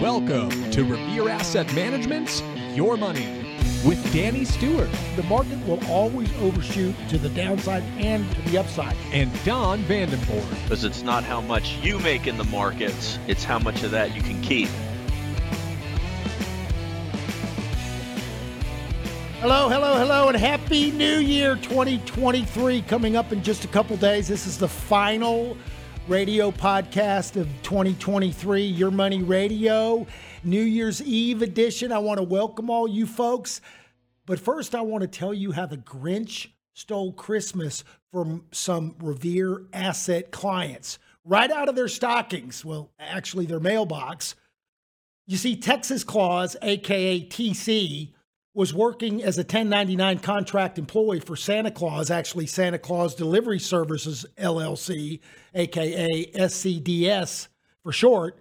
Welcome to Revere Asset Management's Your Money with Danny Stewart The market will always overshoot to the downside and to the upside. and Don Vandenbord. because it's not how much you make in the markets, it's how much of that you can keep. Hello, hello, hello, and Happy New Year 2023 coming up in just a couple days. This is the final radio podcast of 2023, Your Money Radio, New Year's Eve edition. I want to welcome all you folks. But first, I want to tell you how the Grinch stole Christmas from some Revere asset clients right out of their stockings. Well, actually, their mailbox. You see, Texas Claus, aka TC, was working as a 1099 contract employee for Santa Claus, actually Santa Claus Delivery Services LLC, aka SCDS for short.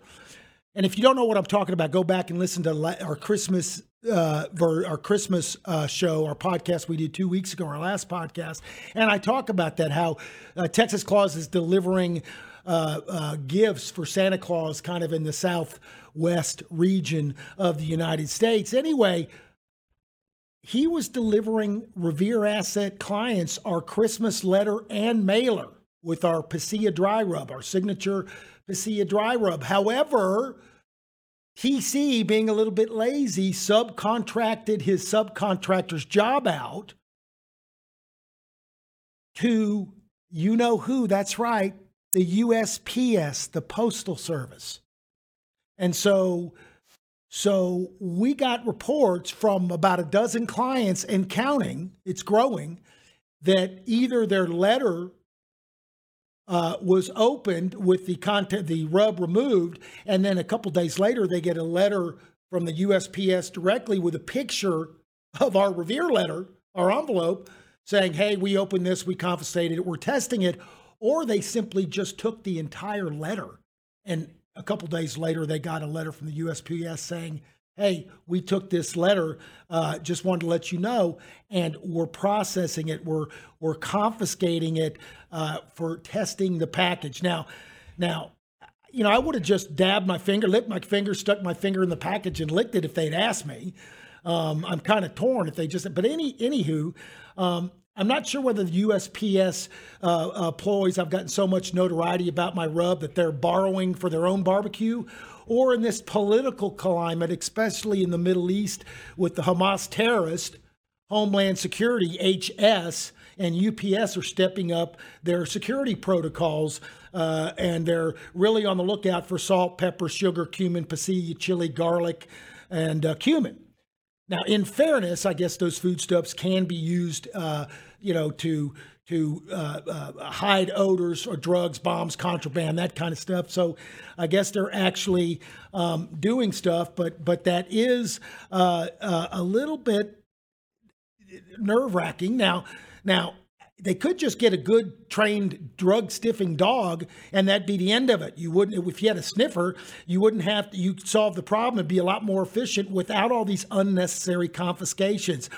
And if you don't know what I'm talking about, go back and listen to our Christmas uh, our Christmas uh, show, our podcast we did two weeks ago, our last podcast, and I talk about that how uh, Texas Claus is delivering uh, uh, gifts for Santa Claus, kind of in the southwest region of the United States. Anyway, he was delivering Revere Asset clients our Christmas letter and mailer with our Pasilla dry rub, our signature Pasilla dry rub. However, TC, being a little bit lazy, subcontracted his subcontractor's job out to you know who, that's right, the USPS, the Postal Service. And so so we got reports from about a dozen clients and counting, it's growing, that either their letter uh, was opened with the content, the rub removed, and then a couple days later they get a letter from the USPS directly with a picture of our Revere letter, our envelope, saying, "Hey, we opened this, we confiscated it, we're testing it," or they simply just took the entire letter and a couple days later, they got a letter from the USPS saying, Hey, we took this letter, uh, just wanted to let you know, and we're processing it. We're, we're confiscating it uh, for testing the package. Now, now, you know, I would have just dabbed my finger, licked my finger, stuck my finger in the package and licked it if they'd asked me. Um, I'm kind of torn if they just, but any, anywho, um, I'm not sure whether the USPS uh, employees, I've gotten so much notoriety about my rub that they're borrowing for their own barbecue, or in this political climate, especially in the Middle East with the Hamas terrorist, Homeland Security, HS, and UPS are stepping up their security protocols, uh, and they're really on the lookout for salt, pepper, sugar, cumin, pasilla, chili, garlic, and uh, cumin. Now, in fairness, I guess those foodstuffs can be used, uh, you know, to to uh, uh, hide odors or drugs, bombs, contraband, that kind of stuff. So, I guess they're actually um, doing stuff, but but that is uh, uh, a little bit nerve wracking. Now, now they could just get a good trained drug sniffing dog and that'd be the end of it. You wouldn't, if you had a sniffer, you wouldn't have to, you solve the problem and be a lot more efficient without all these unnecessary confiscations.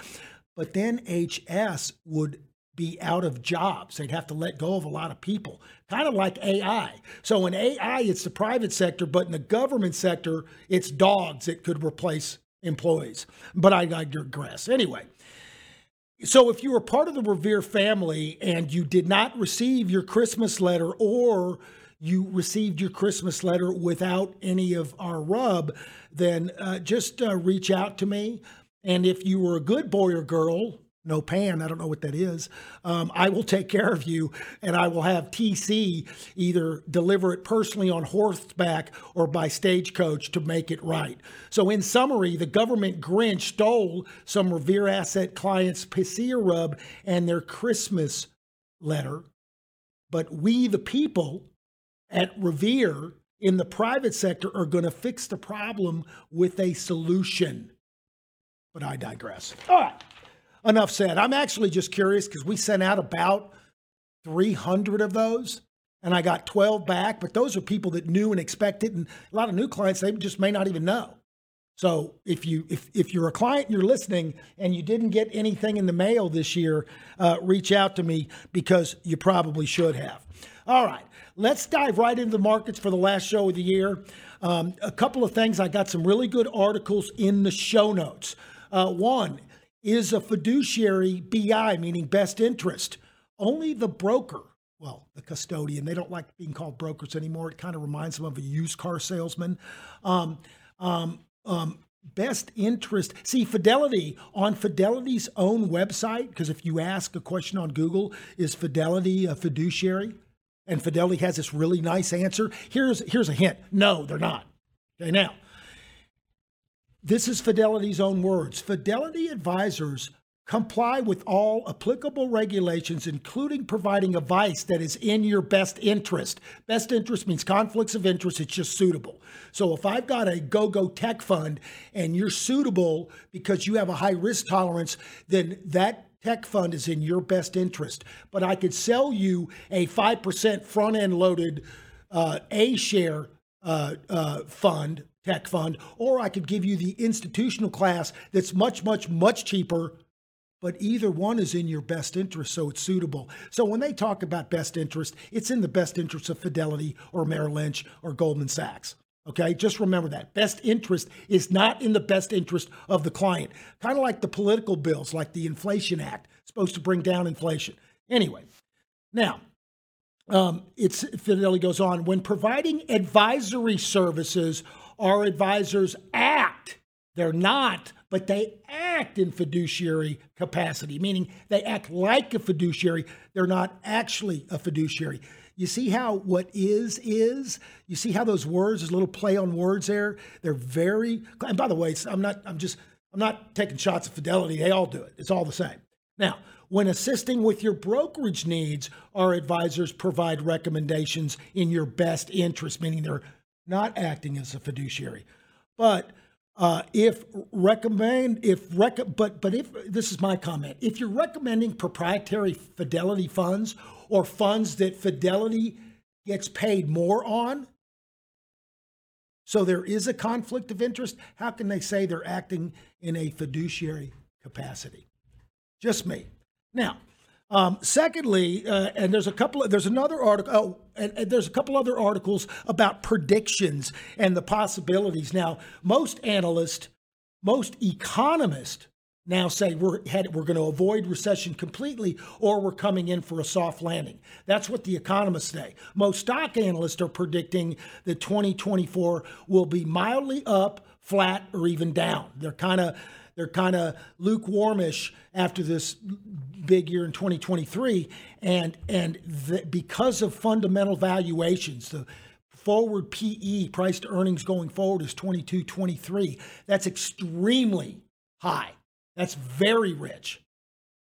But then HS would be out of jobs. They'd have to let go of a lot of people, kind of like AI. So in AI, it's the private sector, but in the government sector, it's dogs that could replace employees. But I, digress. Anyway, so if you were part of the Revere family and you did not receive your Christmas letter or you received your Christmas letter without any of our rub, then uh, just uh, reach out to me. And if you were a good boy or girl, no pan, I don't know what that is, um, I will take care of you and I will have TC either deliver it personally on horseback or by stagecoach to make it right. So, in summary, the government Grinch stole some Revere Asset clients' Pasilla rub and their Christmas letter. But we, the people at Revere in the private sector, are going to fix the problem with a solution. But I digress. All right enough said. I'm actually just curious because we sent out about 300 of those and I got 12 back, but those are people that knew and expected. And a lot of new clients, they just may not even know. So if you if if you're a client you're listening and you didn't get anything in the mail this year, uh, reach out to me because you probably should have. All right, let's dive right into the markets for the last show of the year. Um, a couple of things. I got some really good articles in the show notes. Uh, one is a fiduciary BI, meaning best interest. Only the broker, well, the custodian, they don't like being called brokers anymore. It kind of reminds them of a used car salesman. Um, um, um, best interest. See, Fidelity on Fidelity's own website, because if you ask a question on Google, is Fidelity a fiduciary? And Fidelity has this really nice answer. Here's here's a hint. No, they're not. Okay, now this is Fidelity's own words. Fidelity advisors comply with all applicable regulations, including providing advice that is in your best interest. Best interest means conflicts of interest, it's just suitable. So if I've got a go go tech fund and you're suitable because you have a high risk tolerance, then that tech fund is in your best interest. But I could sell you a 5% front end loaded uh, A share uh, uh, fund, tech fund, or I could give you the institutional class that's much, much, much cheaper but either one is in your best interest, so it's suitable. So when they talk about best interest, it's in the best interest of Fidelity or Merrill Lynch or Goldman Sachs. Okay, just remember that. Best interest is not in the best interest of the client. Kind of like the political bills, like the Inflation Act, supposed to bring down inflation. Anyway, now, um, it's Fidelity goes on when providing advisory services, our advisors act. They're not but they act in fiduciary capacity, meaning they act like a fiduciary. They're not actually a fiduciary. You see how what is is? You see how those words, there's a little play on words there? They're very and by the way, I'm not I'm just I'm not taking shots at fidelity. They all do it. It's all the same. Now, when assisting with your brokerage needs, our advisors provide recommendations in your best interest, meaning they're not acting as a fiduciary. But uh, if recommend if rec but but if this is my comment. If you're recommending proprietary fidelity funds or funds that fidelity gets paid more on so there is a conflict of interest how can they say they're acting in a fiduciary capacity? Just me. Now um, secondly, uh, and there's a couple. There's another article. Oh, and, and, there's a couple other articles about predictions and the possibilities. Now, most analysts, most economists now say we're we're going to avoid recession completely, or we're coming in for a soft landing. That's what the economists say. Most stock analysts are predicting that 2024 will be mildly up, flat, or even down. They're kind of they're kind of lukewarmish after this big year in 2023, and and the, because of fundamental valuations, the forward PE price to earnings going forward is 22, 23. That's extremely high. That's very rich.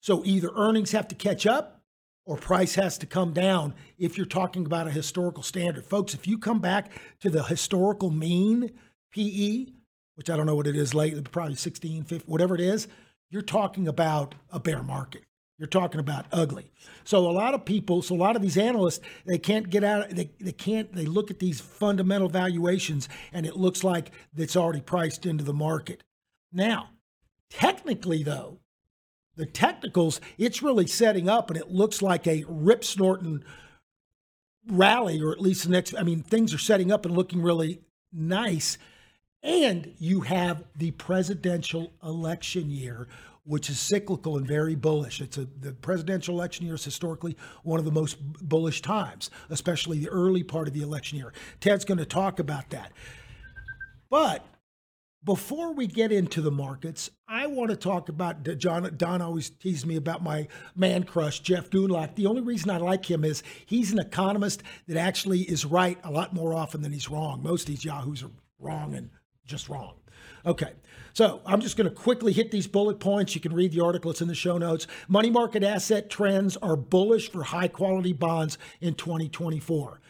So either earnings have to catch up or price has to come down if you're talking about a historical standard. Folks, if you come back to the historical mean PE, which I don't know what it is lately, probably 16, 15, whatever it is, you're talking about a bear market. You're talking about ugly. So a lot of people, so a lot of these analysts, they can't get out, they, they can't, they look at these fundamental valuations and it looks like it's already priced into the market. Now, technically though, the technicals, it's really setting up and it looks like a rip snorting rally, or at least the next, I mean, things are setting up and looking really nice and you have the presidential election year, which is cyclical and very bullish. It's a, the presidential election year is historically one of the most bullish times, especially the early part of the election year. Ted's going to talk about that. But before we get into the markets, I want to talk about John. Don always teases me about my man crush, Jeff Gundlach. The only reason I like him is he's an economist that actually is right a lot more often than he's wrong. Most of these yahoos are wrong and just wrong. Okay, so I'm just going to quickly hit these bullet points. You can read the article, it's in the show notes. Money market asset trends are bullish for high quality bonds in 2024.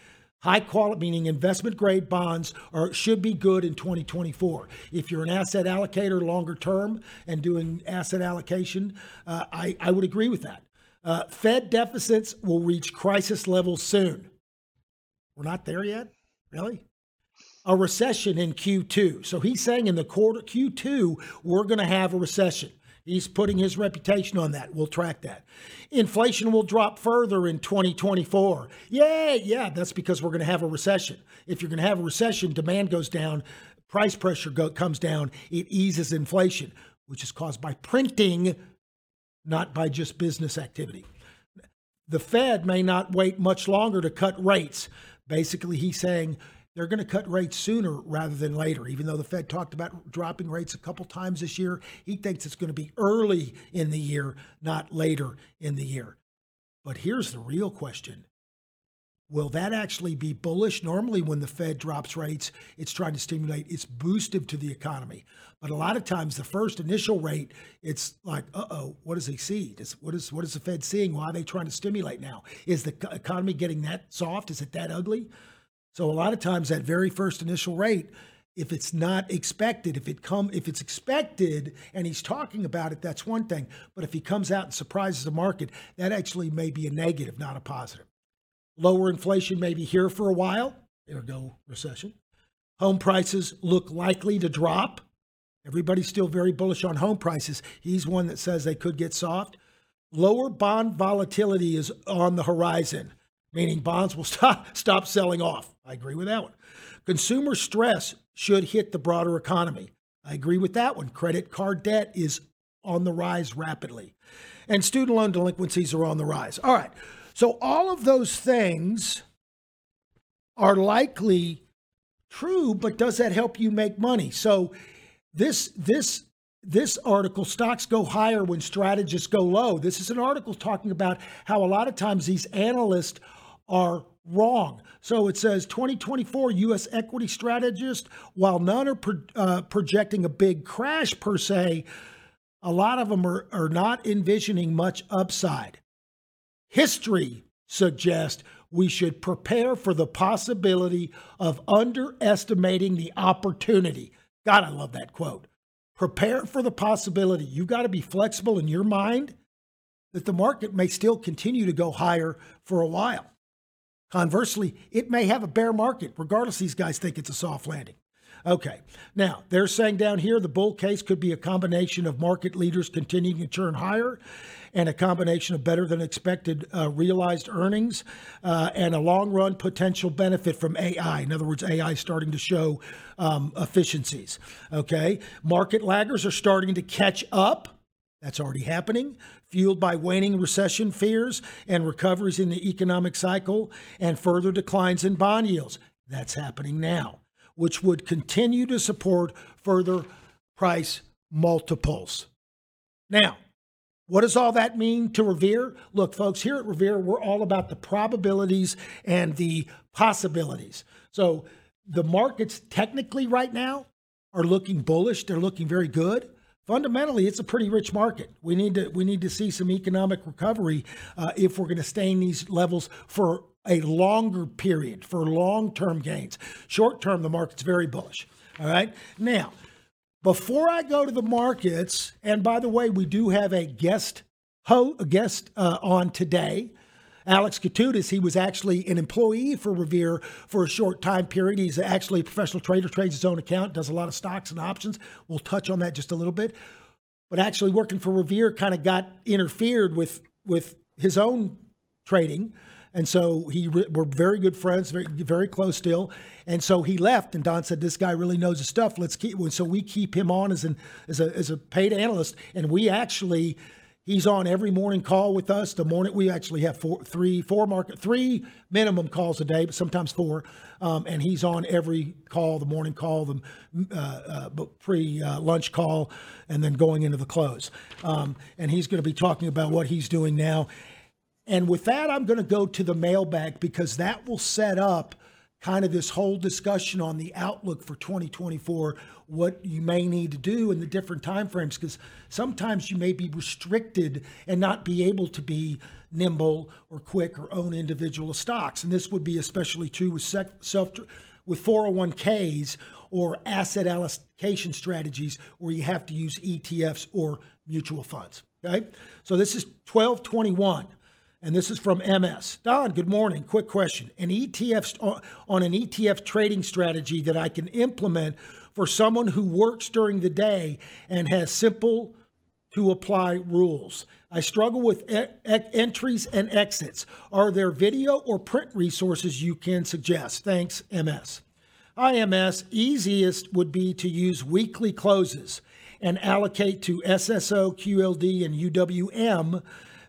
High quality, meaning investment grade bonds, are should be good in 2024. If you're an asset allocator longer term and doing asset allocation, uh, I, I would agree with that. Uh, Fed deficits will reach crisis levels soon. We're not there yet? Really? A recession in Q2. So he's saying in the quarter Q2, we're going to have a recession. He's putting his reputation on that. We'll track that. Inflation will drop further in 2024. Yeah, yeah, that's because we're going to have a recession. If you're going to have a recession, demand goes down, price pressure go, comes down, it eases inflation, which is caused by printing, not by just business activity. The Fed may not wait much longer to cut rates. Basically, he's saying they're going to cut rates sooner rather than later. Even though the Fed talked about dropping rates a couple times this year, he thinks it's going to be early in the year, not later in the year. But here's the real question Will that actually be bullish? Normally, when the Fed drops rates, it's trying to stimulate, it's boostive to the economy. But a lot of times, the first initial rate, it's like, uh oh, what does he see? Does, what, is, what is the Fed seeing? Why are they trying to stimulate now? Is the economy getting that soft? Is it that ugly? So a lot of times that very first initial rate, if it's not expected, if it come if it's expected and he's talking about it, that's one thing. But if he comes out and surprises the market, that actually may be a negative, not a positive. Lower inflation may be here for a while. There go recession. Home prices look likely to drop. Everybody's still very bullish on home prices. He's one that says they could get soft. Lower bond volatility is on the horizon meaning bonds will stop, stop selling off. I agree with that one. Consumer stress should hit the broader economy. I agree with that one. Credit card debt is on the rise rapidly, and student loan delinquencies are on the rise. All right. So, all of those things are likely true, but does that help you make money? So, this, this this article, stocks go higher when strategists go low. This is an article talking about how a lot of times these analysts are wrong. So it says 2024 U.S. equity strategist, while none are pro- uh, projecting a big crash per se, a lot of them are, are not envisioning much upside. History suggests we should prepare for the possibility of underestimating the opportunity. God, I love that quote. Prepare for the possibility. You got to be flexible in your mind that the market may still continue to go higher for a while. Conversely, it may have a bear market, regardless these guys think it's a soft landing. Okay, now they're saying down here the bull case could be a combination of market leaders continuing to churn higher and a combination of better than expected uh, realized earnings uh, and a long run potential benefit from AI. In other words, AI starting to show um, efficiencies. Okay, market laggers are starting to catch up. That's already happening fueled by waning recession fears and recoveries in the economic cycle and further declines in bond yields. That's happening now, which would continue to support further price multiples. Now, what does all that mean to Revere? Look, folks, here at Revere, we're all about the probabilities and the possibilities. So the markets technically right now are looking bullish, they're looking very good fundamentally it's a pretty rich market. We need to we need to see some economic recovery uh, if we're going to stay in these levels for a longer period for long-term gains. Short term the market's very bullish all right? Now before i go to the markets and by the way we do have a guest ho- guest uh, on today Alex Koutoudis, he was actually an employee for Revere for a short time period. He's actually a professional trader, trades his own account, does a lot of stocks and options. We'll touch on that just a little bit. But actually, working for Revere kind of got interfered with with his own trading. And so he we're very good friends, very very close still. And so he left, and Don said, "This guy really knows his stuff. Let's keep." So we keep him on as an as a as a paid analyst, and we actually He's on every morning call with us. The morning we actually have four, three, four market, three minimum calls a day, but sometimes four. Um, and he's on every call, the morning call, the uh, uh, pre uh, lunch call, and then going into the close. Um, and he's going to be talking about what he's doing now. And with that, I'm going to go to the mailbag because that will set up kind of this whole discussion on the outlook for 2024 what you may need to do in the different timeframes because sometimes you may be restricted and not be able to be nimble or quick or own individual stocks. And this would be especially true with self with 401ks or asset allocation strategies where you have to use ETFs or mutual funds okay? So this is 1221 and this is from MS. Don, good morning. Quick question. An ETF uh, on an ETF trading strategy that I can implement for someone who works during the day and has simple to apply rules. I struggle with e- e- entries and exits. Are there video or print resources you can suggest? Thanks, MS. IMS, easiest would be to use weekly closes and allocate to SSO, QLD, and UWM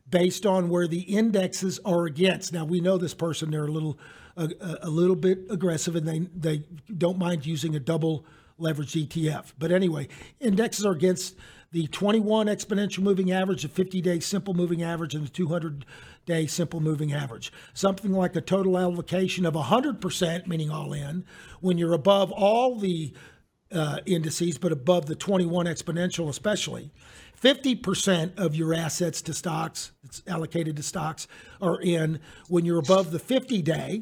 based on where the indexes are against. Now we know this person; they're a little a, a little bit aggressive, and they they don't mind using a double leveraged ETF. But anyway, indexes are against the 21 exponential moving average, the 50 day simple moving average, and the 200 day simple moving average. Something like a total allocation of 100%, meaning all in, when you're above all the uh, indices, but above the 21 exponential, especially. 50% of your assets to stocks, it's allocated to stocks, are in when you're above the 50 day.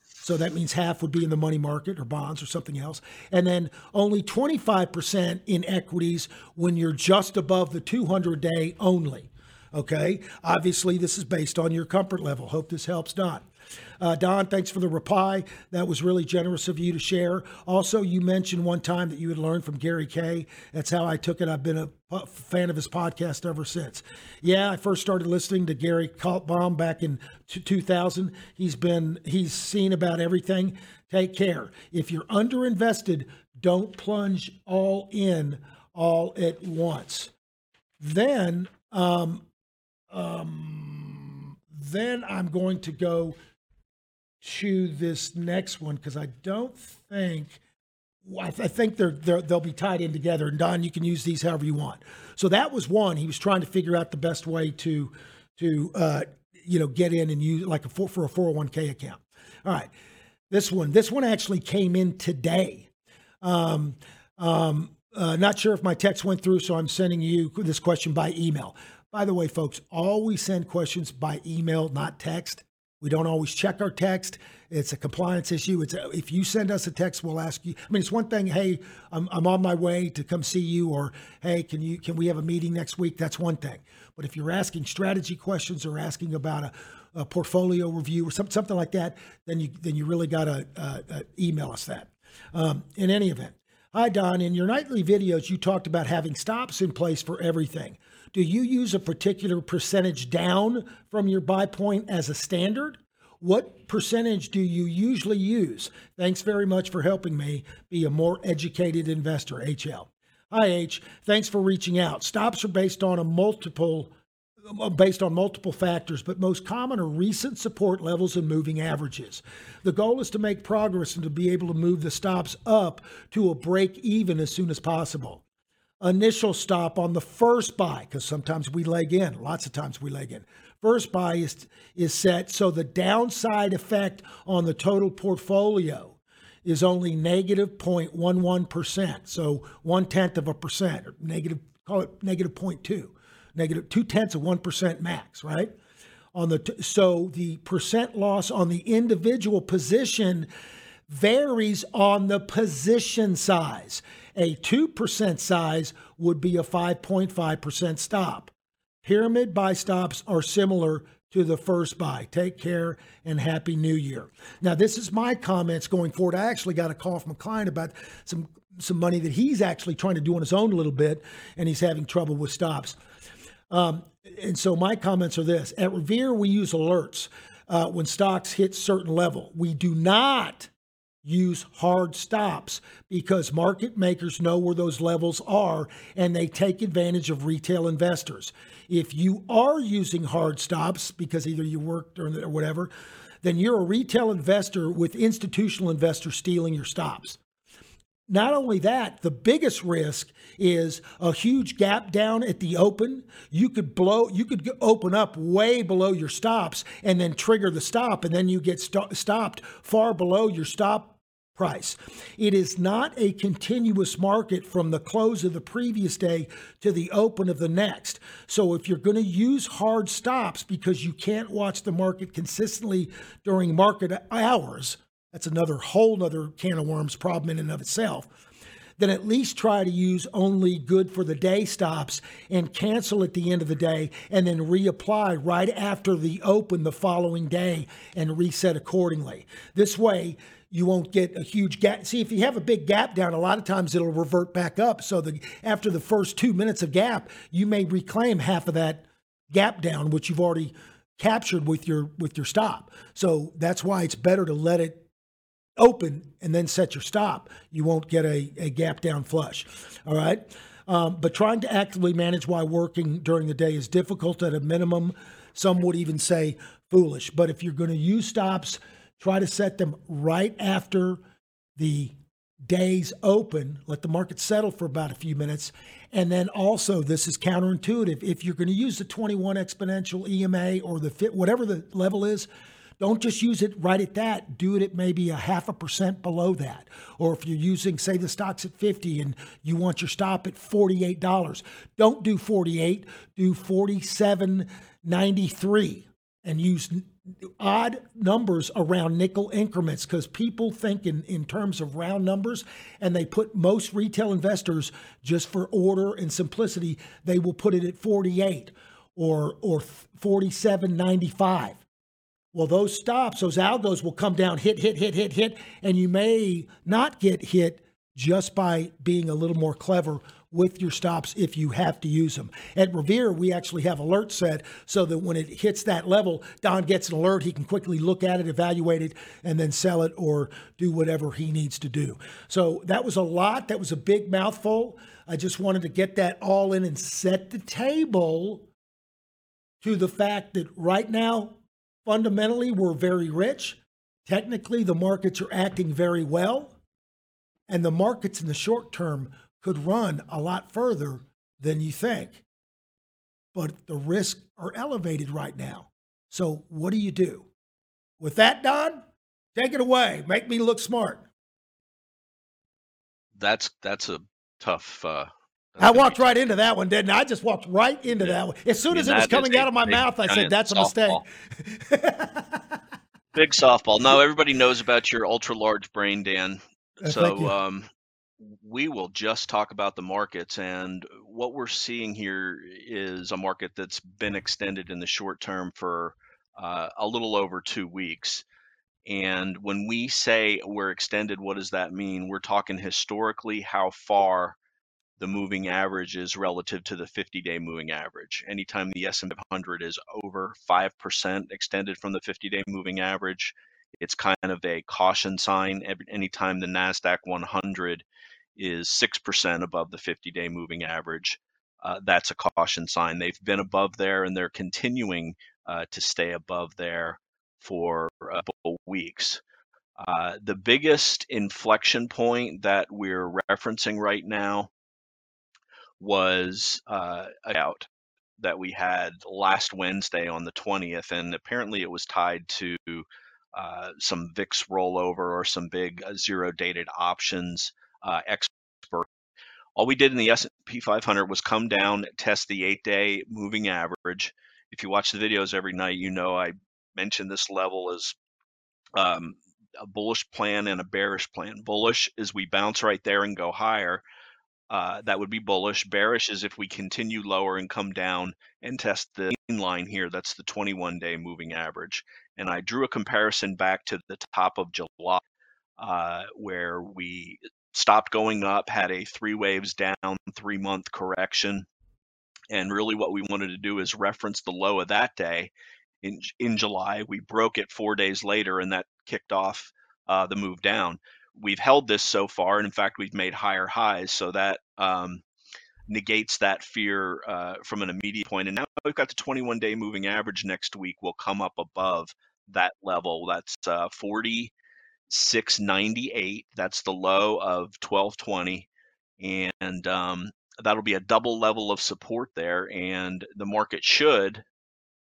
So that means half would be in the money market or bonds or something else. And then only 25% in equities when you're just above the 200 day only. Okay. Obviously, this is based on your comfort level. Hope this helps, Don. Uh, Don, thanks for the reply. That was really generous of you to share. Also, you mentioned one time that you had learned from Gary Kay. That's how I took it. I've been a fan of his podcast ever since. Yeah, I first started listening to Gary Kaltbaum back in 2000. He's been he's seen about everything. Take care. If you're underinvested, don't plunge all in all at once. Then, um, um, then I'm going to go to this next one because I don't think I, th- I think they're, they're they'll be tied in together. And Don, you can use these however you want. So that was one. He was trying to figure out the best way to to uh, you know get in and use like a for, for a 401k account. All right, this one this one actually came in today. Um, um, uh, not sure if my text went through, so I'm sending you this question by email. By the way, folks, always send questions by email, not text. We don't always check our text. It's a compliance issue. It's a, if you send us a text, we'll ask you. I mean, it's one thing. Hey, I'm, I'm on my way to come see you, or hey, can you can we have a meeting next week? That's one thing. But if you're asking strategy questions or asking about a, a portfolio review or some, something like that, then you then you really got to uh, uh, email us that. Um, in any event, hi Don. In your nightly videos, you talked about having stops in place for everything. Do you use a particular percentage down from your buy point as a standard? What percentage do you usually use? Thanks very much for helping me be a more educated investor, HL. Hi H, thanks for reaching out. Stops are based on a multiple uh, based on multiple factors, but most common are recent support levels and moving averages. The goal is to make progress and to be able to move the stops up to a break even as soon as possible initial stop on the first buy, because sometimes we leg in, lots of times we leg in. First buy is, is set so the downside effect on the total portfolio is only negative 0.11%. So one tenth of a percent, or negative, call it negative 0.2, negative two tenths of 1% max, right? On the t- so the percent loss on the individual position varies on the position size. A 2% size would be a 5.5% stop. Pyramid buy stops are similar to the first buy. Take care and happy new year. Now, this is my comments going forward. I actually got a call from a client about some some money that he's actually trying to do on his own a little bit, and he's having trouble with stops. Um, and so my comments are this: at Revere, we use alerts uh, when stocks hit certain level. We do not use hard stops because market makers know where those levels are and they take advantage of retail investors. If you are using hard stops because either you worked or, whatever, then you're a retail investor with institutional investors stealing your stops. Not only that, the biggest risk is a huge gap down at the open. You could blow, you could open up way below your stops and then trigger the stop, and then you get st- stopped far below your stop price. It is not a continuous market from the close of the previous day to the open of the next. So if you're going to use hard stops because you can't watch the market consistently during market hours, that's another whole nother can of worms problem in and of itself. Then at least try to use only good for the day stops and cancel at the end of the day and then reapply right after the open the following day and reset accordingly. This way, you won't get a huge gap. See, if you have a big gap down, a lot of times it'll revert back up. So the after the first two minutes of gap, you may reclaim half of that gap down, which you've already captured with your with your stop. So that's why it's better to let it open and then set your stop. You won't get a, a gap down flush. All right. Um, but trying to actively manage while working during the day is difficult at a minimum. Some would even say foolish. But if you're going to use stops, try to set them right after the days open, let the market settle for about a few minutes. And then also, this is counterintuitive. If you're going to use the 21 exponential EMA or the fit, whatever the level is, don't just use it right at that. Do it at maybe a half a percent below that. Or if you're using, say, the stock's at 50 and you want your stop at $48, don't do 48, do 47.93 and use odd numbers around nickel increments because people think in, in terms of round numbers and they put most retail investors just for order and simplicity they will put it at 48 or or 47.95 well those stops those algos will come down hit hit hit hit hit and you may not get hit just by being a little more clever with your stops if you have to use them. At Revere, we actually have alerts set so that when it hits that level, Don gets an alert. He can quickly look at it, evaluate it, and then sell it or do whatever he needs to do. So that was a lot. That was a big mouthful. I just wanted to get that all in and set the table to the fact that right now, fundamentally, we're very rich. Technically, the markets are acting very well. And the markets in the short term could run a lot further than you think. But the risks are elevated right now. So, what do you do? With that, Don, take it away. Make me look smart. That's that's a tough. Uh, I walked right into that one, didn't I? I just walked right into yeah. that one. As soon as it was coming out of my mouth, I said, "That's a mistake." Big softball. No, everybody knows about your ultra large brain, Dan. Uh, so um, we will just talk about the markets. And what we're seeing here is a market that's been extended in the short term for uh, a little over two weeks. And when we say we're extended, what does that mean? We're talking historically how far the moving average is relative to the 50-day moving average. Anytime the S&P 500 is over 5% extended from the 50-day moving average, it's kind of a caution sign. Anytime the NASDAQ 100 is 6% above the 50 day moving average, uh, that's a caution sign. They've been above there and they're continuing uh, to stay above there for a couple weeks. Uh, the biggest inflection point that we're referencing right now was uh, out that we had last Wednesday on the 20th, and apparently it was tied to uh, some VIX rollover or some big uh, zero dated options uh, expert. All we did in the S&P 500 was come down, test the eight-day moving average. If you watch the videos every night, you know I mentioned this level as um, a bullish plan and a bearish plan. Bullish is we bounce right there and go higher. Uh, that would be bullish. Bearish is if we continue lower and come down and test the line here. That's the 21 day moving average. And I drew a comparison back to the top of July, uh, where we stopped going up, had a three waves down, three month correction. And really, what we wanted to do is reference the low of that day in, in July. We broke it four days later, and that kicked off uh, the move down. We've held this so far, and in fact, we've made higher highs. So that um, negates that fear uh, from an immediate point. And now we've got the 21 day moving average next week will come up above that level. That's uh, 40 698. That's the low of 1220. And um, that'll be a double level of support there. And the market should,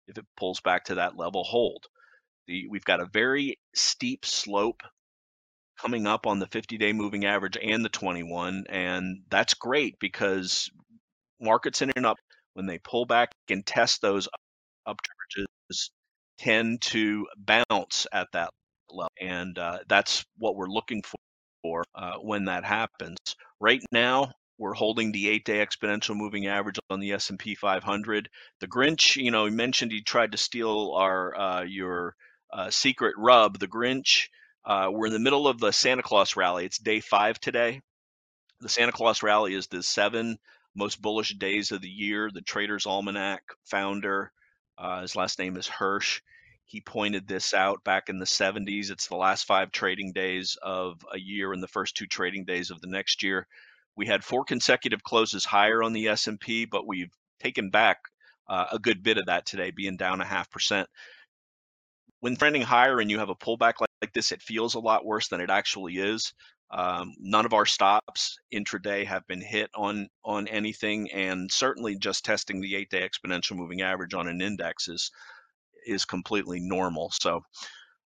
if it pulls back to that level, hold. The, we've got a very steep slope coming up on the 50 day moving average and the 21. And that's great because markets in and up, when they pull back and test those up charges, tend to bounce at that level, and uh, that's what we're looking for uh, when that happens. Right now, we're holding the eight-day exponential moving average on the S&P 500. The Grinch, you know, mentioned he tried to steal our uh, your uh, secret rub. The Grinch Uh, we're in the middle of the Santa Claus rally. It's day five today. The Santa Claus rally is the seven most bullish days of the year. The Traders Almanac founder, uh, his last name is Hirsch. He pointed this out back in the 70s. It's the last five trading days of a year and the first two trading days of the next year. We had four consecutive closes higher on the S&P, but we've taken back uh, a good bit of that today, being down a half percent when trending higher and you have a pullback like, like this, it feels a lot worse than it actually is. Um, none of our stops intraday have been hit on on anything, and certainly just testing the eight-day exponential moving average on an index is is completely normal. So,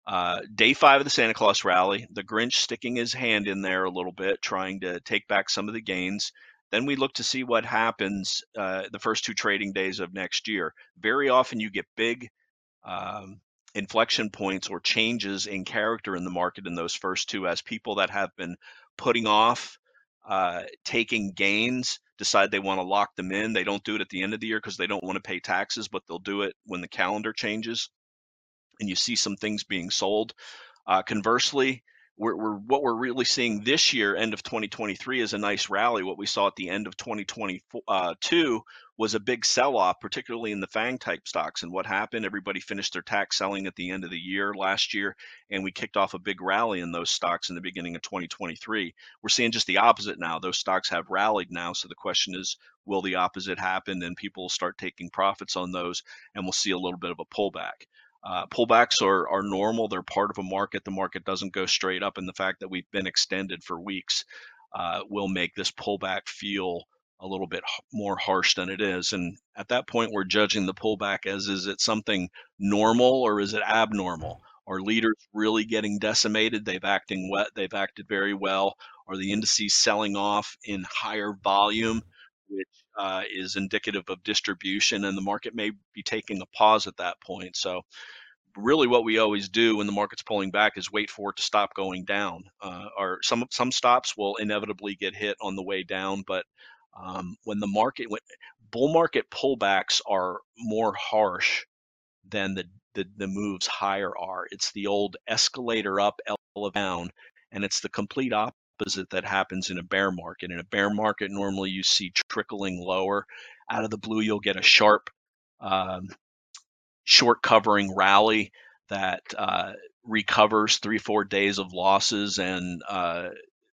uh, day five of the Santa Claus rally, the Grinch sticking his hand in there a little bit, trying to take back some of the gains. Then we look to see what happens uh, the first two trading days of next year. Very often, you get big um, inflection points or changes in character in the market in those first two as people that have been putting off uh, taking gains decide they want to lock them in. They don't do it at the end of the year because they don't want to pay taxes, but they'll do it when the calendar changes and you see some things being sold. Uh, conversely, we're, we're, what we're really seeing this year, end of 2023, is a nice rally. What we saw at the end of 2022 uh, was a big sell-off, particularly in the FANG type stocks. And what happened? Everybody finished their tax selling at the end of the year last year, and we kicked off a big rally in those stocks in the beginning of 2023. We're seeing just the opposite now. Those stocks have rallied now. So the question is, will the opposite happen? And people will start taking profits on those, and we'll see a little bit of a pullback. Uh, pullbacks are, are normal. They're part of a market. The market doesn't go straight up, and the fact that we've been extended for weeks uh, will make this pullback feel a little bit more harsh than it is. And at that point, we're judging the pullback as is it something normal or is it abnormal? Are leaders really getting decimated? They've acting wet. They've acted very well. Are the indices selling off in higher volume, which uh, is indicative of distribution? And the market may be taking a pause at that point. So really what we always do when the market's pulling back is wait for it to stop going down. Uh, or some some stops will inevitably get hit on the way down, but um, when the market when bull market pullbacks are more harsh than the, the the moves higher are. It's the old escalator up, elevator down, and it's the complete opposite that happens in a bear market. In a bear market, normally you see trickling lower. Out of the blue, you'll get a sharp um, short covering rally that uh, recovers three four days of losses and uh,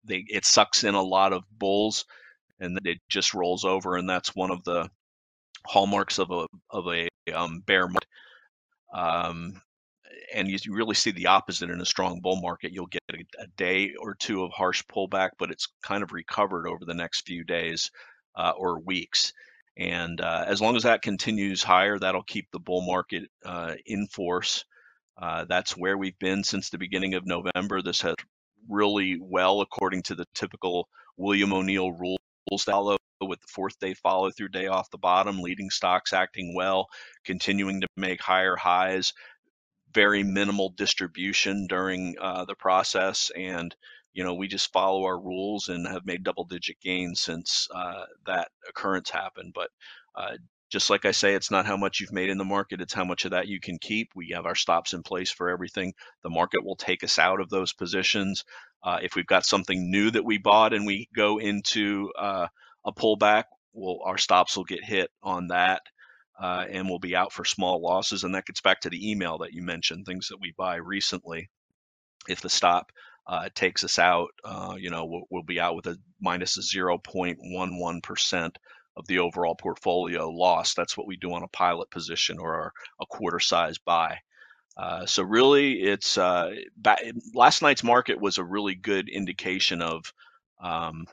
they it sucks in a lot of bulls and it just rolls over and that's one of the hallmarks of a of a um, bear market. Um, and you really see the opposite in a strong bull market. You'll get a, a, day or two of harsh pullback but it's kind of recovered over the next few days uh, or weeks and uh, as long as that continues higher, that'll keep the bull market uh, in force. Uh, that's where we've been since the beginning of November. This has really well according to the typical William O'Neill rules follow with the fourth day follow through day off the bottom, leading stocks acting well, continuing to make higher highs, very minimal distribution during uh, the process, and you know, we just follow our rules and have made double digit gains since uh, that occurrence happened. But uh, just like I say, it's not how much you've made in the market, it's how much of that you can keep. We have our stops in place for everything. The market will take us out of those positions. Uh, if we've got something new that we bought and we go into uh, a pullback, well, our stops will get hit on that. Uh, and we'll be out for small losses. And that gets back to the email that you mentioned, things that we buy recently. If the stop uh, takes us out, uh, you know, we'll, we'll, be out with a minus a 0.11% of the overall portfolio loss. That's what we do on a pilot position or a quarter size buy. Uh, so really, it's uh, last night's market was a really good indication of um,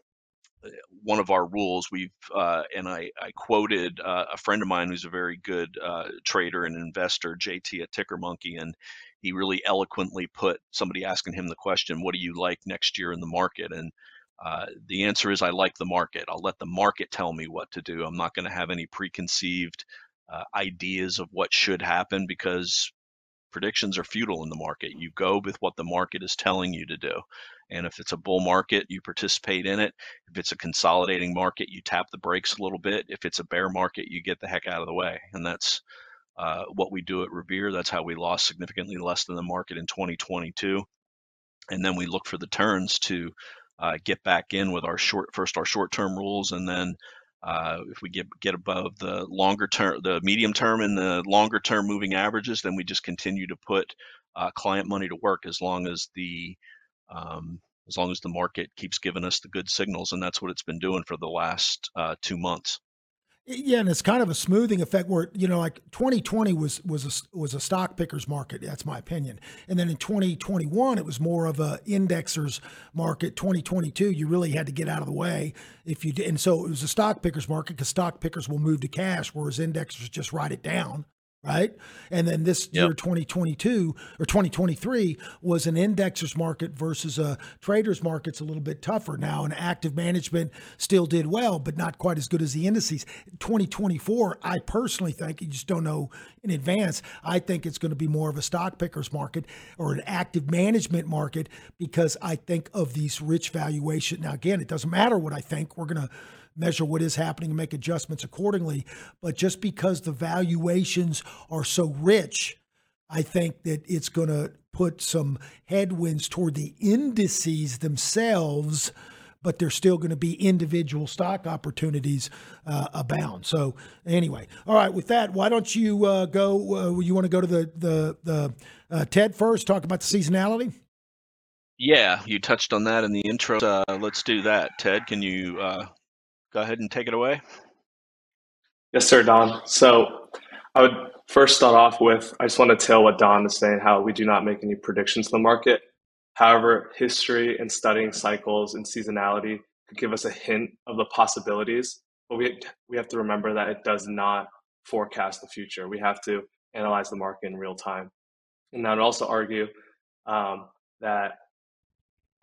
one of our rules. We've uh, and I, I quoted uh, a friend of mine who's a very good trader and investor, JT at Ticker Monkey, and he really eloquently put somebody asking him the question, "What do you like next year in the market?" and uh, the answer is I like the market. I'll let the market tell me what to do. I'm not going to have any preconceived uh, ideas of what should happen because predictions are futile in the market. You go with what the market is telling you to do. And if it's a bull market, you participate in it. If it's a consolidating market, you tap the brakes a little bit. If it's a bear market, you get the heck out of the way. And that's uh, what we do at Revere. That's how we lost significantly less than the market in 2022. and then we look for the turns to uh, get back in with our short first our short term rules, and then uh, if we get get above the longer term, the medium term, and the longer term moving averages, then we just continue to put uh, client money to work as long as the um, as long as the market keeps giving us the good signals, and that's what it's been doing for the last uh, two months. Yeah, and it's kind of a smoothing effect where you know, like 2020 was was a, was a stock pickers market. That's my opinion. And then in 2021, it was more of a indexers market. 2022, you really had to get out of the way if you did. And so it was a stock pickers market because stock pickers will move to cash, whereas indexers just write it down right? And then this yep. year, 2022 or 2023, was an indexer's market versus a trader's market's a little bit tougher. Now, and active management still did well, but not quite as good as the indices. 2024, I personally think, you just don't know in advance, I think it's going to be more of a stock picker's market or an active management market because I think of these rich valuation. Now, again, it doesn't matter what I think. We're going to measure what is happening and make adjustments accordingly. But just because the valuations are so rich, I think that it's going to put some headwinds toward the indices themselves, but there's still going to be individual stock opportunities uh, abound. So anyway, all right. With that, why don't you uh, go? Uh, you want to go to the the the uh, Ted first? Talk about the seasonality. Yeah, you touched on that in the intro. Uh, let's do that. Ted, can you uh, go ahead and take it away. Yes, sir, Don. So I would first start off with I just want to tell what Don is saying, how we do not make any predictions in the market. However, history and studying cycles and seasonality could give us a hint of the possibilities, but we, we have to remember that it does not forecast the future. We have to analyze the market in real time. And I would also argue um, that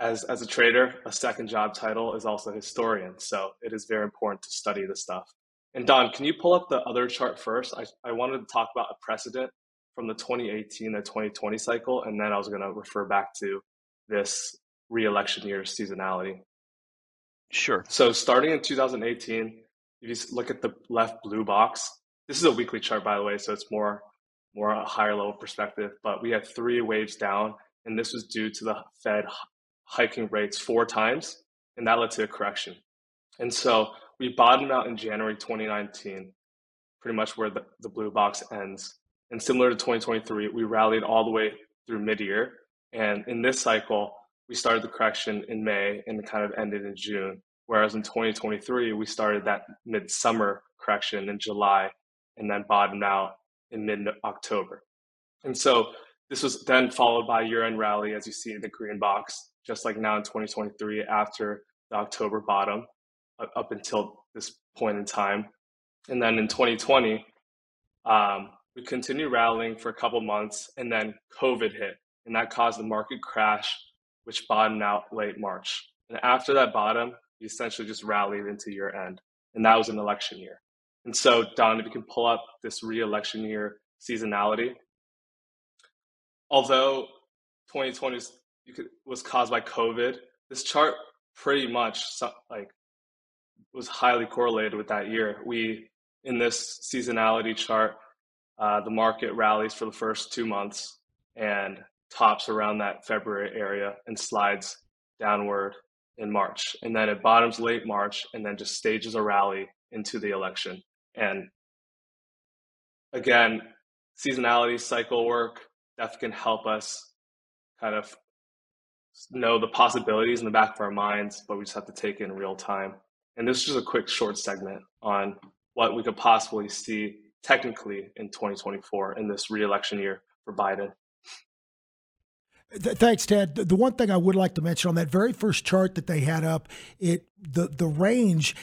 as as a trader, a second job title is also historian. So it is very important to study this stuff. And Don, can you pull up the other chart first? I, I wanted to talk about a precedent from the 2018 to 2020 cycle, and then I was going to refer back to this re-election year seasonality. Sure. So starting in 2018, if you look at the left blue box, this is a weekly chart, by the way, so it's more more a higher level perspective. But we had three waves down, and this was due to the Fed hiking rates four times, and that led to a correction. And so we bottomed out in January 2019, pretty much where the, the blue box ends. And similar to 2023, we rallied all the way through mid year. And in this cycle, we started the correction in May and kind of ended in June. Whereas in 2023, we started that midsummer correction in July and then bottomed out in mid October. And so this was then followed by year end rally, as you see in the green box, just like now in 2023 after the October bottom up until this point in time. And then in 2020, um, we continued rallying for a couple months and then COVID hit and that caused the market crash, which bottomed out late March. And after that bottom, we essentially just rallied into year end. And that was an election year. And so, Don, if you can pull up this re election year seasonality, although 2020 was caused by COVID. This chart pretty much like was highly correlated with that year. We in this seasonality chart, uh, the market rallies for the first two months and tops around that February area and slides downward in March, and then it bottoms late March and then just stages a rally into the election. And again, seasonality cycle work that can help us kind of know the possibilities in the back of our minds, but we just have to take it in real time. And this is just a quick short segment on what we could possibly see technically in 2024 in this reelection year for Biden. Thanks, Ted. The one thing I would like to mention on that very first chart that they had up, it the the range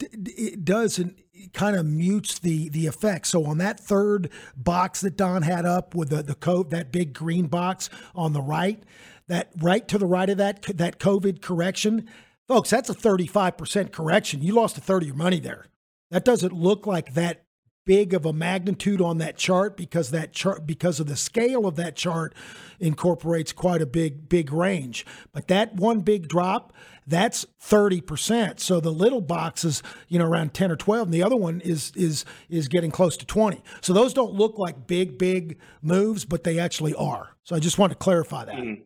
it does and kind of mutes the the effect. So on that third box that Don had up with the the coat that big green box on the right, that right to the right of that that COVID correction, folks, that's a 35% correction. You lost a third of your money there. That doesn't look like that big of a magnitude on that chart because that chart because of the scale of that chart incorporates quite a big big range but that one big drop that's 30% so the little box is you know around 10 or 12 and the other one is is is getting close to 20 so those don't look like big big moves but they actually are so i just want to clarify that mm-hmm.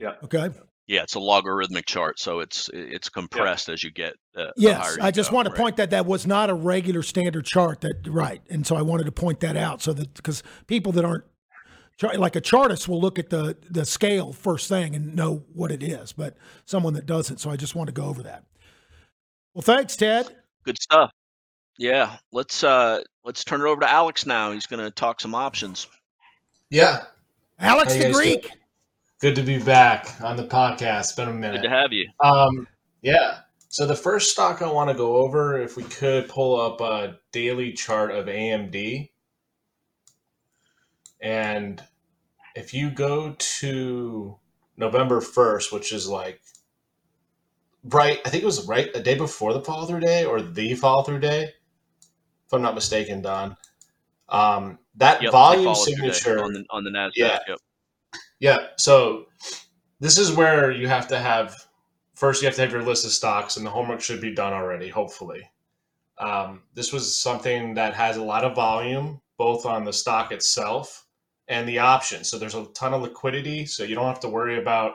Yeah. Okay. Yeah, it's a logarithmic chart, so it's it's compressed as you get. Uh, the Yes, higher you I just go, want to right? point that that was not a regular standard chart. That right, and so I wanted to point that out so that because people that aren't like a chartist will look at the the scale first thing and know what it is, but someone that doesn't. So I just want to go over that. Well, thanks, Ted. Good stuff. Yeah, let's uh let's turn it over to Alex now. He's going to talk some options. Yeah, Alex How the you guys Greek. Good to be back on the podcast. It's been a minute. Good to have you. Um, yeah. So the first stock I want to go over, if we could pull up a daily chart of AMD, and if you go to November first, which is like right, I think it was right a day before the follow through day or the follow through day, if I'm not mistaken, Don. Um, that Yep, volume signature on the on the Nasdaq. Yeah. Yep. Yeah. So this is where you have to have first you have to have your list of stocks, and the homework should be done already. Hopefully, um, this was something that has a lot of volume, both on the stock itself and the option. So there's a ton of liquidity, so you don't have to worry about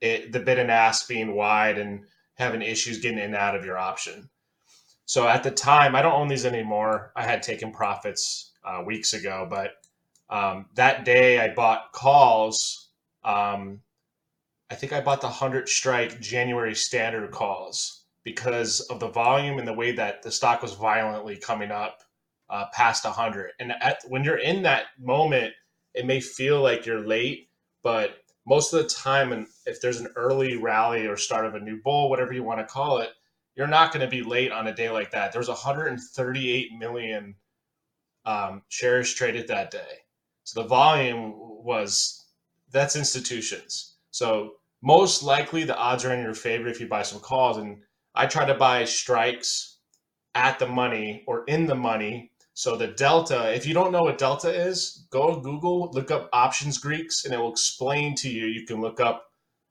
it, the bid and ask being wide and having issues getting in and out of your option. So at the time, I don't own these anymore. I had taken profits uh, weeks ago, but um, that day I bought calls. Um, I think I bought the 100 strike January standard calls because of the volume and the way that the stock was violently coming up uh, past 100. And at, when you're in that moment, it may feel like you're late, but most of the time, and if there's an early rally or start of a new bull, whatever you want to call it, you're not going to be late on a day like that. There's 138 million um, shares traded that day. So the volume was that's institutions. So most likely the odds are in your favor if you buy some calls. And I try to buy strikes at the money or in the money. So the delta, if you don't know what delta is, go Google, look up options Greeks, and it will explain to you. You can look up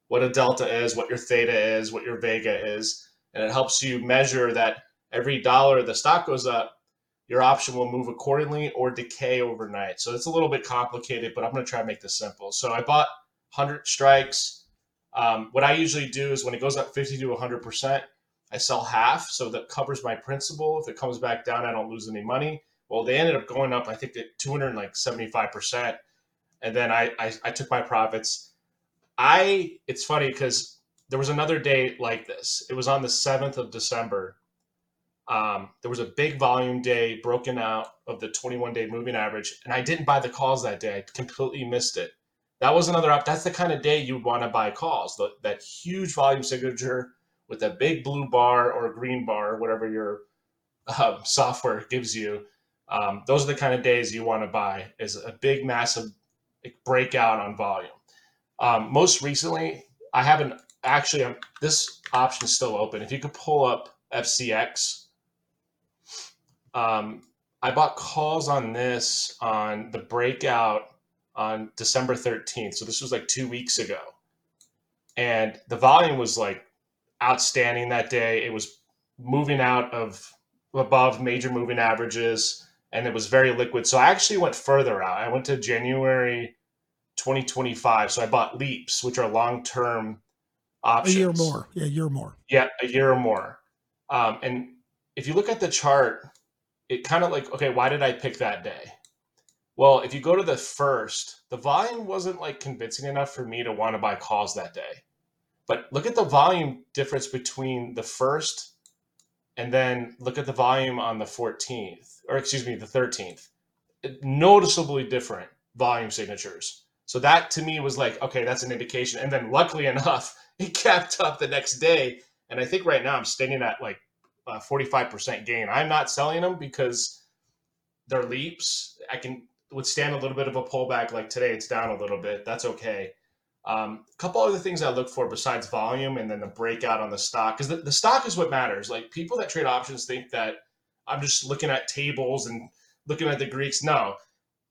what a delta is, what your theta is, what your vega is, and it helps you measure that every dollar the stock goes up, your option will move accordingly or decay overnight. So it's a little bit complicated, but I'm going to try to make this simple. So I bought 100 strikes. Um, what I usually do is when it goes up 50 to 100%, I sell half. So that covers my principal. If it comes back down, I don't lose any money. Well, they ended up going up, I think, at 275%. And then I, I, I took my profits. I, it's funny because there was another day like this. It was on the 7th of December um, there was a big volume day broken out of the 21 day moving average, and I didn't buy the calls that day. I completely missed it. That was another up. That's the kind of day you would want to buy calls. The, that huge volume signature with a big blue bar or green bar, whatever your uh, software gives you. Um, those are the kind of days you want to buy. Is a big, massive breakout on volume. Um, most recently, I haven't actually. um this option is still open. If you could pull up FCX um, I bought calls on this on the breakout on December 13th. So this was like two weeks ago. And the volume was like outstanding that day. It was moving out of above major moving averages and it was very liquid. So I actually went further out. I went to January 2025. So I bought leaps, which are long term options. A year more. Yeah, a year more. Yeah, a year or more. Um, and if you look at the chart, it kind of like, okay, why did I pick that day? Well, if you go to the first, the volume wasn't like convincing enough for me to want to buy calls that day. But look at the volume difference between the first and then look at the volume on the 14th, or excuse me, the 13th. Noticeably different volume signatures. So that to me was like, okay, that's an indication. And then luckily enough, it kept up the next day. And I think right now I'm standing at like a 45% gain. I'm not selling them because they're leaps. I can withstand a little bit of a pullback. Like today, it's down a little bit. That's okay. Um, a couple other things I look for besides volume and then the breakout on the stock, because the, the stock is what matters. Like people that trade options think that I'm just looking at tables and looking at the Greeks. No,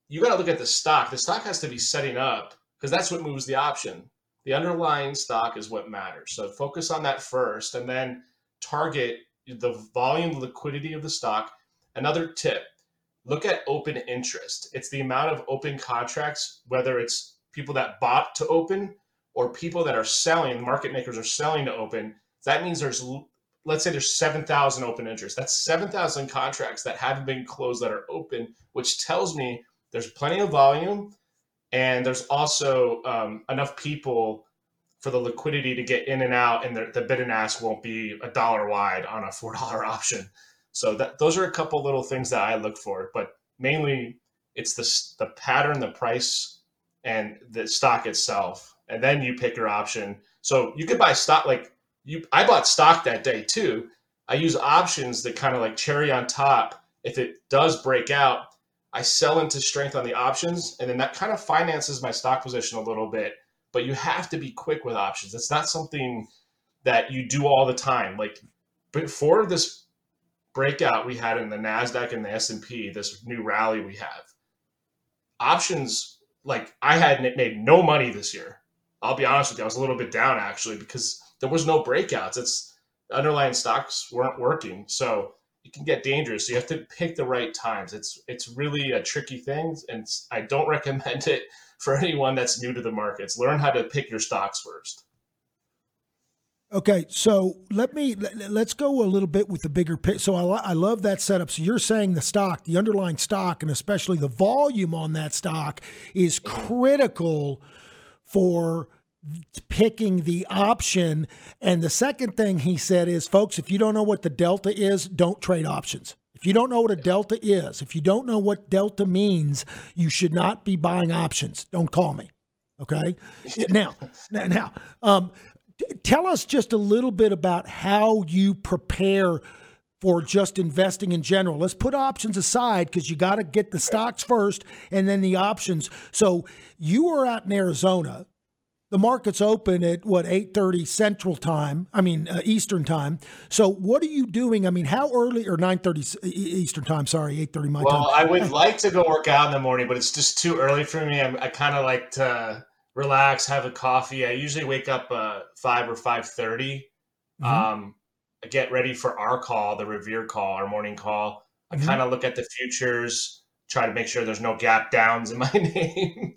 you got to look at the stock. The stock has to be setting up because that's what moves the option. The underlying stock is what matters. So focus on that first and then target the volume liquidity of the stock. Another tip look at open interest. It's the amount of open contracts, whether it's people that bought to open or people that are selling, market makers are selling to open, that means there's let's say there's 7,000 open interest. That's 7,000 contracts that haven't been closed that are open, which tells me there's plenty of volume and there's also um, enough people for the liquidity to get in and out and the, the bid and ask won't be a dollar wide on a $4 option. So that those are a couple little things that I look for, but mainly it's the, the pattern, the price, and the stock itself. And then you pick your option. So you could buy stock like you I bought stock that day too. I use options that kind of like cherry on top. If it does break out, I sell into strength on the options, and then that kind of finances my stock position a little bit. But you have to be quick with options. It's not something that you do all the time. Like before this breakout we had in the Nasdaq and the S and P, this new rally we have, options like I had made no money this year. I'll be honest with you, I was a little bit down actually because there was no breakouts. It's underlying stocks weren't working. So it can get dangerous. So you have to pick the right times. It's it's really a tricky thing, and I don't recommend it for anyone that's new to the markets. Learn how to pick your stocks first. Okay, so let me let's go a little bit with the bigger picture. So I, I love that setup. So you're saying the stock, the underlying stock, and especially the volume on that stock is critical for picking the option. And the second thing he said is, folks, if you don't know what the delta is, don't trade options. If you don't know what a delta is, if you don't know what delta means, you should not be buying options. Don't call me. Okay. now, now, um, tell us just a little bit about how you prepare for just investing in general. Let's put options aside because you got to get the stocks first and then the options. So you were out in Arizona the market's open at what 8:30 Central Time. I mean uh, Eastern Time. So what are you doing? I mean, how early or 9:30 Eastern Time? Sorry, 8:30 my well, time. Well, I would like to go work out in the morning, but it's just too early for me. I'm, i kind of like to relax, have a coffee. I usually wake up uh, five or 5:30. Mm-hmm. Um, I get ready for our call, the Revere call, our morning call. I mm-hmm. kind of look at the futures, try to make sure there's no gap downs in my name,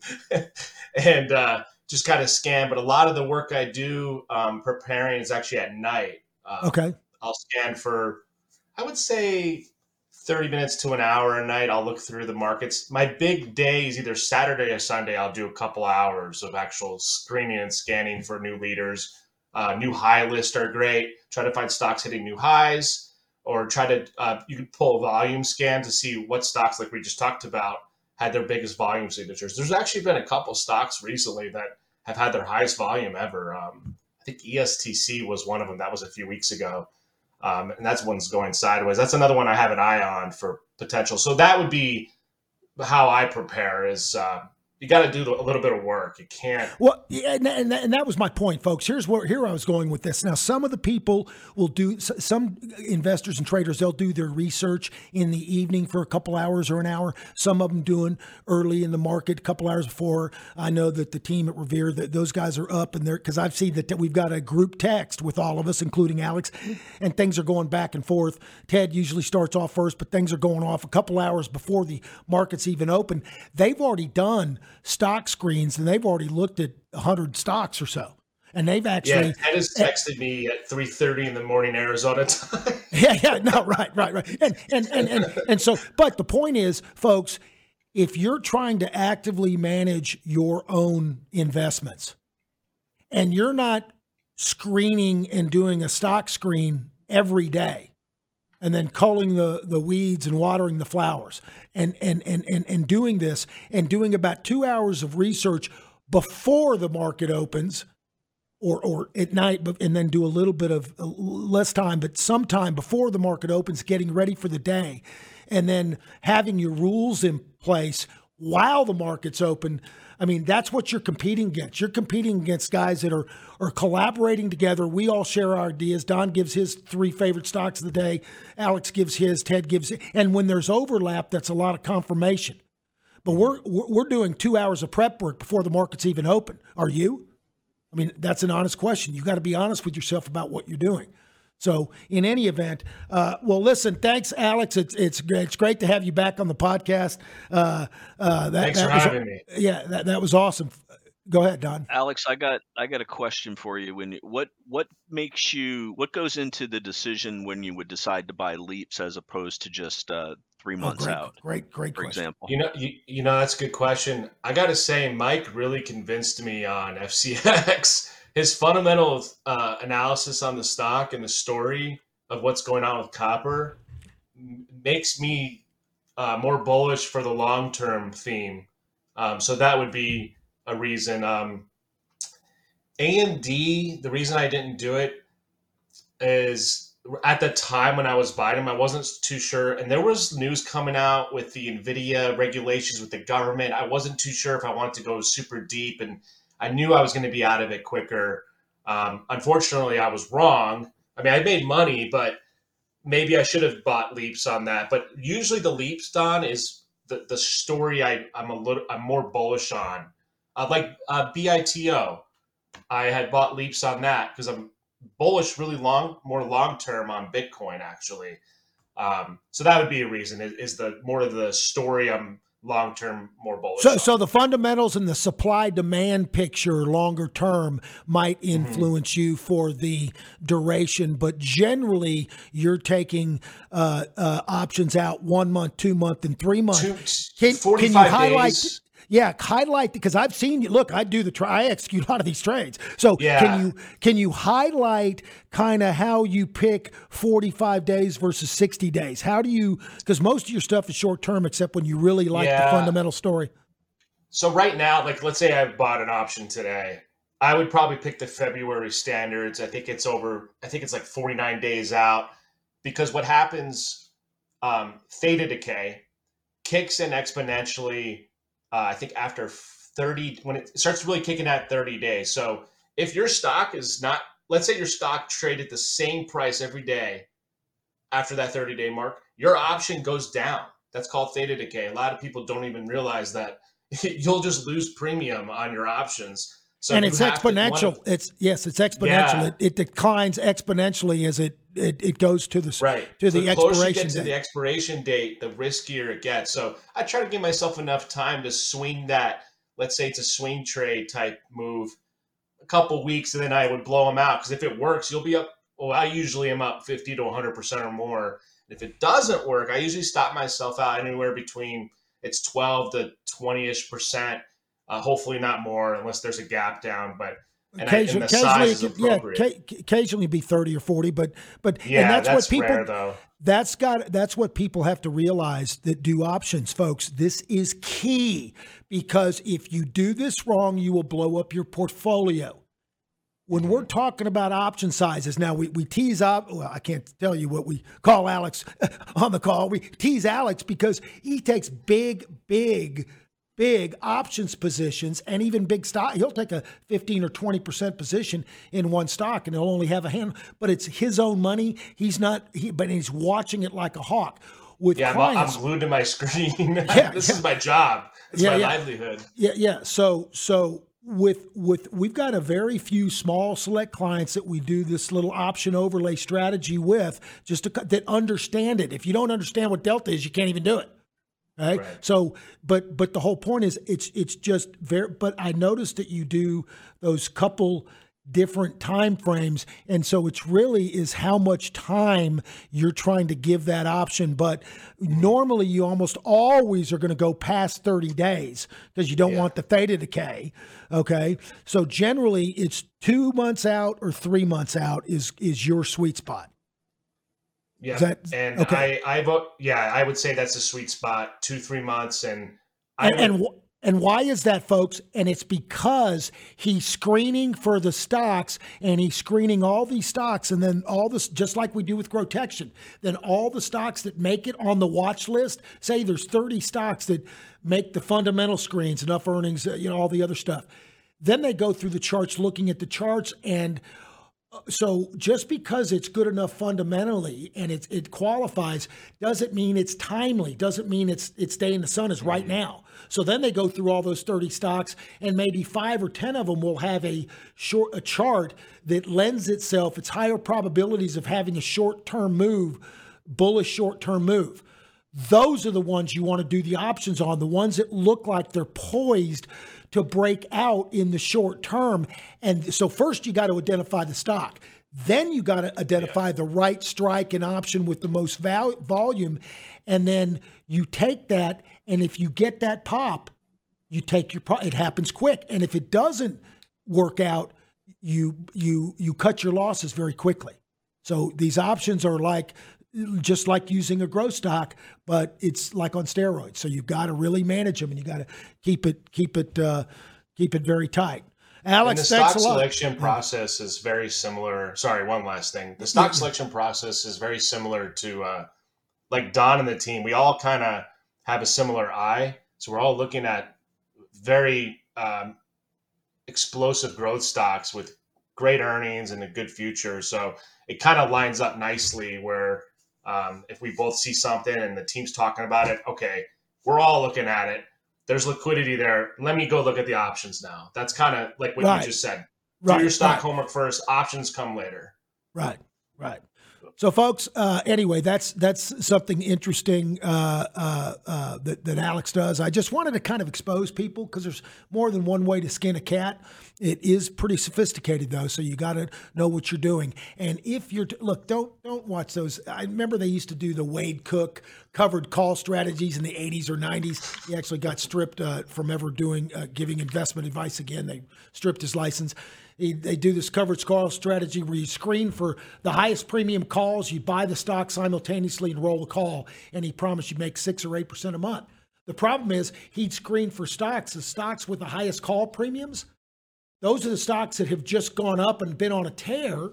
and. Uh, just kind of scan. But a lot of the work I do um, preparing is actually at night. Uh, okay. I'll scan for, I would say, 30 minutes to an hour a night. I'll look through the markets. My big day is either Saturday or Sunday. I'll do a couple hours of actual screening and scanning for new leaders. Uh, new high list are great. Try to find stocks hitting new highs, or try to uh, you can pull a volume scan to see what stocks, like we just talked about, had their biggest volume signatures. There's actually been a couple stocks recently that have had their highest volume ever. Um, I think ESTC was one of them. That was a few weeks ago. Um, and that's one's going sideways. That's another one I have an eye on for potential. So that would be how I prepare is uh, you got to do a little bit of work. You can't. Well, yeah, and, and, and that was my point, folks. Here's where here I was going with this. Now, some of the people will do some investors and traders. They'll do their research in the evening for a couple hours or an hour. Some of them doing early in the market, a couple hours before. I know that the team at Revere, that those guys are up and they're because I've seen that we've got a group text with all of us, including Alex, and things are going back and forth. Ted usually starts off first, but things are going off a couple hours before the markets even open. They've already done stock screens and they've already looked at 100 stocks or so. And they've actually. Yeah, Ted has texted me at 3.30 in the morning Arizona time. yeah, yeah, no, right, right, right. And, and, and, and, and so, but the point is, folks, if you're trying to actively manage your own investments and you're not screening and doing a stock screen every day, and then culling the, the weeds and watering the flowers. And, and, and, and, and doing this and doing about two hours of research before the market opens or, or at night and then do a little bit of uh, less time but sometime before the market opens getting ready for the day. And then having your rules in place while the market's open I mean, that's what you're competing against. You're competing against guys that are are collaborating together. We all share our ideas. Don gives his three favorite stocks of the day. Alex gives his. Ted gives. It. And when there's overlap, that's a lot of confirmation. But we're we're doing two hours of prep work before the market's even open. Are you? I mean, that's an honest question. You got to be honest with yourself about what you're doing. So, in any event, uh, well, listen. Thanks, Alex. It's it's it's great to have you back on the podcast. Uh, uh, that, thanks that for was, having me. Yeah, that, that was awesome. Go ahead, Don. Alex, I got I got a question for you. When you, what what makes you what goes into the decision when you would decide to buy leaps as opposed to just uh, three Oh, months great, out, great, great for question. example? You know, you, you know that's a good question. I got to say, Mike really convinced me on FCX. His fundamental uh, analysis on the stock and the story of what's going on with copper makes me uh, more bullish for the long term theme. Um, so that would be a reason. Um, AMD, the reason I didn't do it is at the time when I was buying them, I wasn't too sure. And there was news coming out with the NVIDIA regulations with the government. I wasn't too sure if I wanted to go super deep, and I knew I was going to be out of it quicker. Um, unfortunately, I was wrong. I mean, I made money, but maybe I should have bought leaps on that. But usually, the leaps, Don, is the, the story I, I'm a little I'm more bullish on. Uh, like uh, BITO, I had bought leaps on that because I'm bullish, really long, more long term on Bitcoin actually. Um, so that would be a reason. Is, is the more of the story I'm long term more bullish. So, on. so the fundamentals and the supply demand picture longer term might Mm-hmm. influence you for the duration, but generally you're taking uh, uh, options out one month, two month, and three months. Two- Can, can you highlight? days. Yeah, highlight because I've seen you. Look, I do the try. I execute a lot of these trades. So Yeah. can you can you highlight kind of how you pick forty five days versus sixty days? How do you? Because most of your stuff is short term, except when you really like the fundamental story. So right now, like let's say I bought an option today, I would probably pick the February standards. I think it's over. I think it's like 49 days out because what happens, um, theta decay kicks in exponentially. Uh, I think after 30, when it starts really kicking at 30 days. So if your stock is not, let's say your stock traded the same price every day after that 30 day mark, your option goes down. That's called theta decay. A lot of people don't even realize that you'll just lose premium on your options. So and it's have to- exponential. it's yes, it's exponential. Yeah. It, it declines exponentially as it it, it goes to the right to the you expiration get to the expiration date, the riskier it gets. So I try to give myself enough time to swing that. Let's say it's a swing trade type move, a couple weeks, and then I would blow them out because if it works, you'll be up. Well, I usually am up fifty to one hundred percent or more. If it doesn't work, I usually stop myself out anywhere between it's twelve to twenty ish percent. Uh, hopefully not more, unless there's a gap down. But Occasionally, the size is occasionally, yeah, occasionally be thirty or forty, but but Yeah, and that's, that's, what people rare though. that's got that's what people have to realize that do options folks this is key because if you do this wrong you will blow up your portfolio when we're talking about option sizes now we, we tease up well i can't tell you what we call alex on the call we tease alex because he takes big big big options positions and even big stock he'll take a 15 or 20% position in one stock and he'll only have a hand but it's his own money he's not he, but he's watching it like a hawk with Yeah, I'm, clients I'm glued to my screen. Yeah, this yeah. is my job. It's Yeah, my yeah. livelihood. Yeah, yeah. So so with with we've got a very few small select clients that we do this little option overlay strategy with, just to, that understand it. If you don't understand what delta is, you can't even do it. Right? Right. So, but but the whole point is it's it's just very. But I noticed that you do those couple different time frames and so it's really is how much time you're trying to give that option but normally you almost always are going to go past 30 days because you don't Yeah. want the theta decay okay so generally it's 2 months out or 3 months out is is your sweet spot Yeah, that- and okay. I, I vote. Yeah, I would say that's a sweet spot. Two, three months, and I and would- and, and why is that, folks? And it's because he's screening for the stocks, and he's screening all these stocks, and then all this, just like we do with Grotection, then all the stocks that make it on the watch list. Say there's 30 stocks that make the fundamental screens, enough earnings, uh, you know, all the other stuff. Then they go through the charts, looking at the charts, and so just because it's good enough fundamentally and it it qualifies doesn't mean it's timely doesn't mean it's its day in the sun is right mm-hmm. now. So then they go through all those 30 stocks and maybe five or 10 of them will have a short a chart that lends itself its higher probabilities of having a short-term move bullish short-term move those are the ones you want to do the options on the ones that look like they're poised to break out in the short term. And so, first, you got to identify the stock. Then you got to identify yeah. the right strike and option with the most val- volume. And then you take that, and if you get that pop, you take your it happens quick. And if it doesn't work out, you you you cut your losses very quickly. So these options are like just like using a growth stock, but it's like on steroids. So you've got to really manage them, and you got to keep it keep it uh, keep it very tight. Alex, and the stock selection process is very similar. Sorry, one last thing. The stock selection process is very similar to uh, like Don and the team. We all kind of have a similar eye, so we're all looking at very um, explosive growth stocks with great earnings and a good future. So it kind of lines up nicely where um, if we both see something and the team's talking about it, okay, we're all looking at it. There's liquidity there. Let me go look at the options now. That's kind of like what right. you just said. Do your stock right. homework first. Options come later. Right. Right. So, folks, uh, anyway, that's that's something interesting uh, uh, uh, that, that Alex does. I just wanted to kind of expose people because there's more than one way to skin a cat. It is pretty sophisticated though, so you got to know what you're doing. And if you're t- look, don't don't watch those. I remember they used to do the Wade Cook covered call strategies in the 80s or 90s. He actually got stripped uh, from ever doing uh, giving investment advice again. They stripped his license they do this covered call strategy where you screen for the highest premium calls, you buy the stock simultaneously and roll the call, and he promised you make six or eight percent a month. The problem is he'd screen for stocks, the stocks with the highest call premiums. Those are the stocks that have just gone up and been on a tear,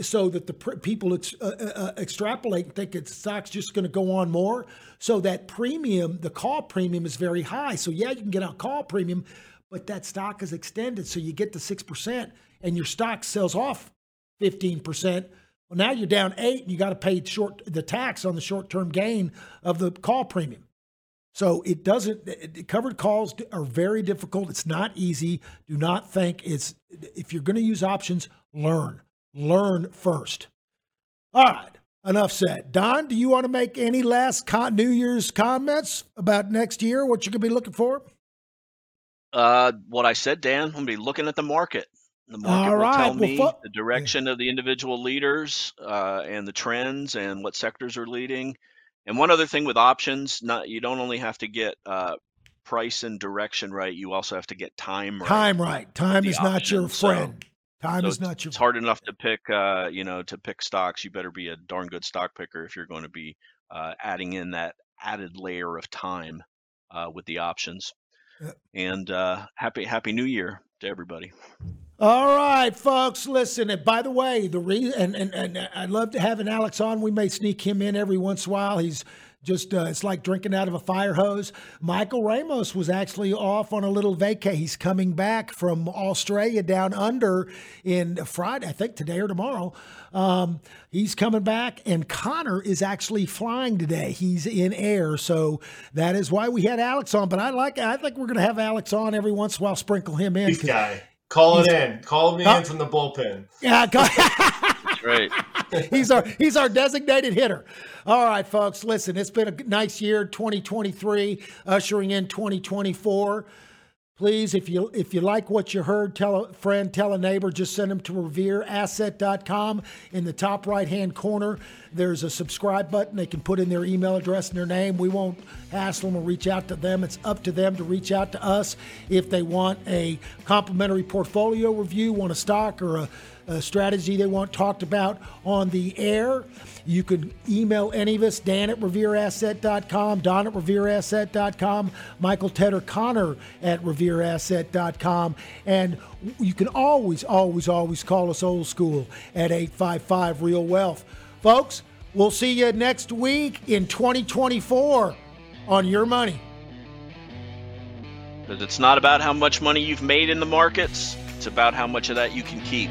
so that the pr- people ex- uh, uh, uh extrapolate and think the stock's just going to go on more. So that premium, the call premium, is very high. So yeah, you can get a call premium, but that stock is extended. So you get to 6% and your stock sells off 15%. Well, now you're down eight and you got to pay short the tax on the short term gain of the call premium. So it doesn't, covered calls are very difficult. It's not easy. Do not think it's, if you're going to use options, learn. Learn first. All right, enough said. Don, do you want to make any last con- New Year's comments about next year, what you're going to be looking for? Uh, what I said, Dan, I'm going to be looking at the market. The market All will right. tell me well, the direction of the individual leaders uh, and the trends and what sectors are leading. And one other thing with options, not you don't only have to get uh, price and direction right, you also have to get time right. Time right. Time is not your friend. So, time so is not your. It's hard enough to pick, uh, you know, to pick stocks. You better be a darn good stock picker if you're going to be uh, adding in that added layer of time uh, with the options. And uh, happy Happy New Year to everybody. All right, folks. Listen. And by the way, the reason and, and and I'd love to have an Alex on. We may sneak him in every once in a while. He's just uh, it's like drinking out of a fire hose. Michael Ramos was actually off on a little vacay. He's coming back from Australia down under in Friday, I think today or tomorrow. Um, he's coming back, and Connor is actually flying today. He's in air, so that is why we had Alex on. But I like I think we're going to have Alex on every once in a while, sprinkle him in. guy. Call it in. Call me in from the bullpen. Yeah, That's right. He's our he's our designated hitter. All right, folks. Listen, it's been a nice year, 2023, ushering in 2024. Please, if you if you like what you heard, tell a friend, tell a neighbor, just send them to revereasset.com. In the top right hand corner, there's a subscribe button. They can put in their email address and their name. We won't hassle them or reach out to them. It's up to them to reach out to us if they want a complimentary portfolio review, want a stock or a a strategy they want talked about on the air. You can email any of us, Dan at revereasset.com, Don at revereasset.com, Michael Ted or Connor at revereasset.com. And you can always, always, always call us old school at 855 Real Wealth. Folks, we'll see you next week in 2024 on Your Money. Because it's not about how much money you've made in the markets, it's about how much of that you can keep.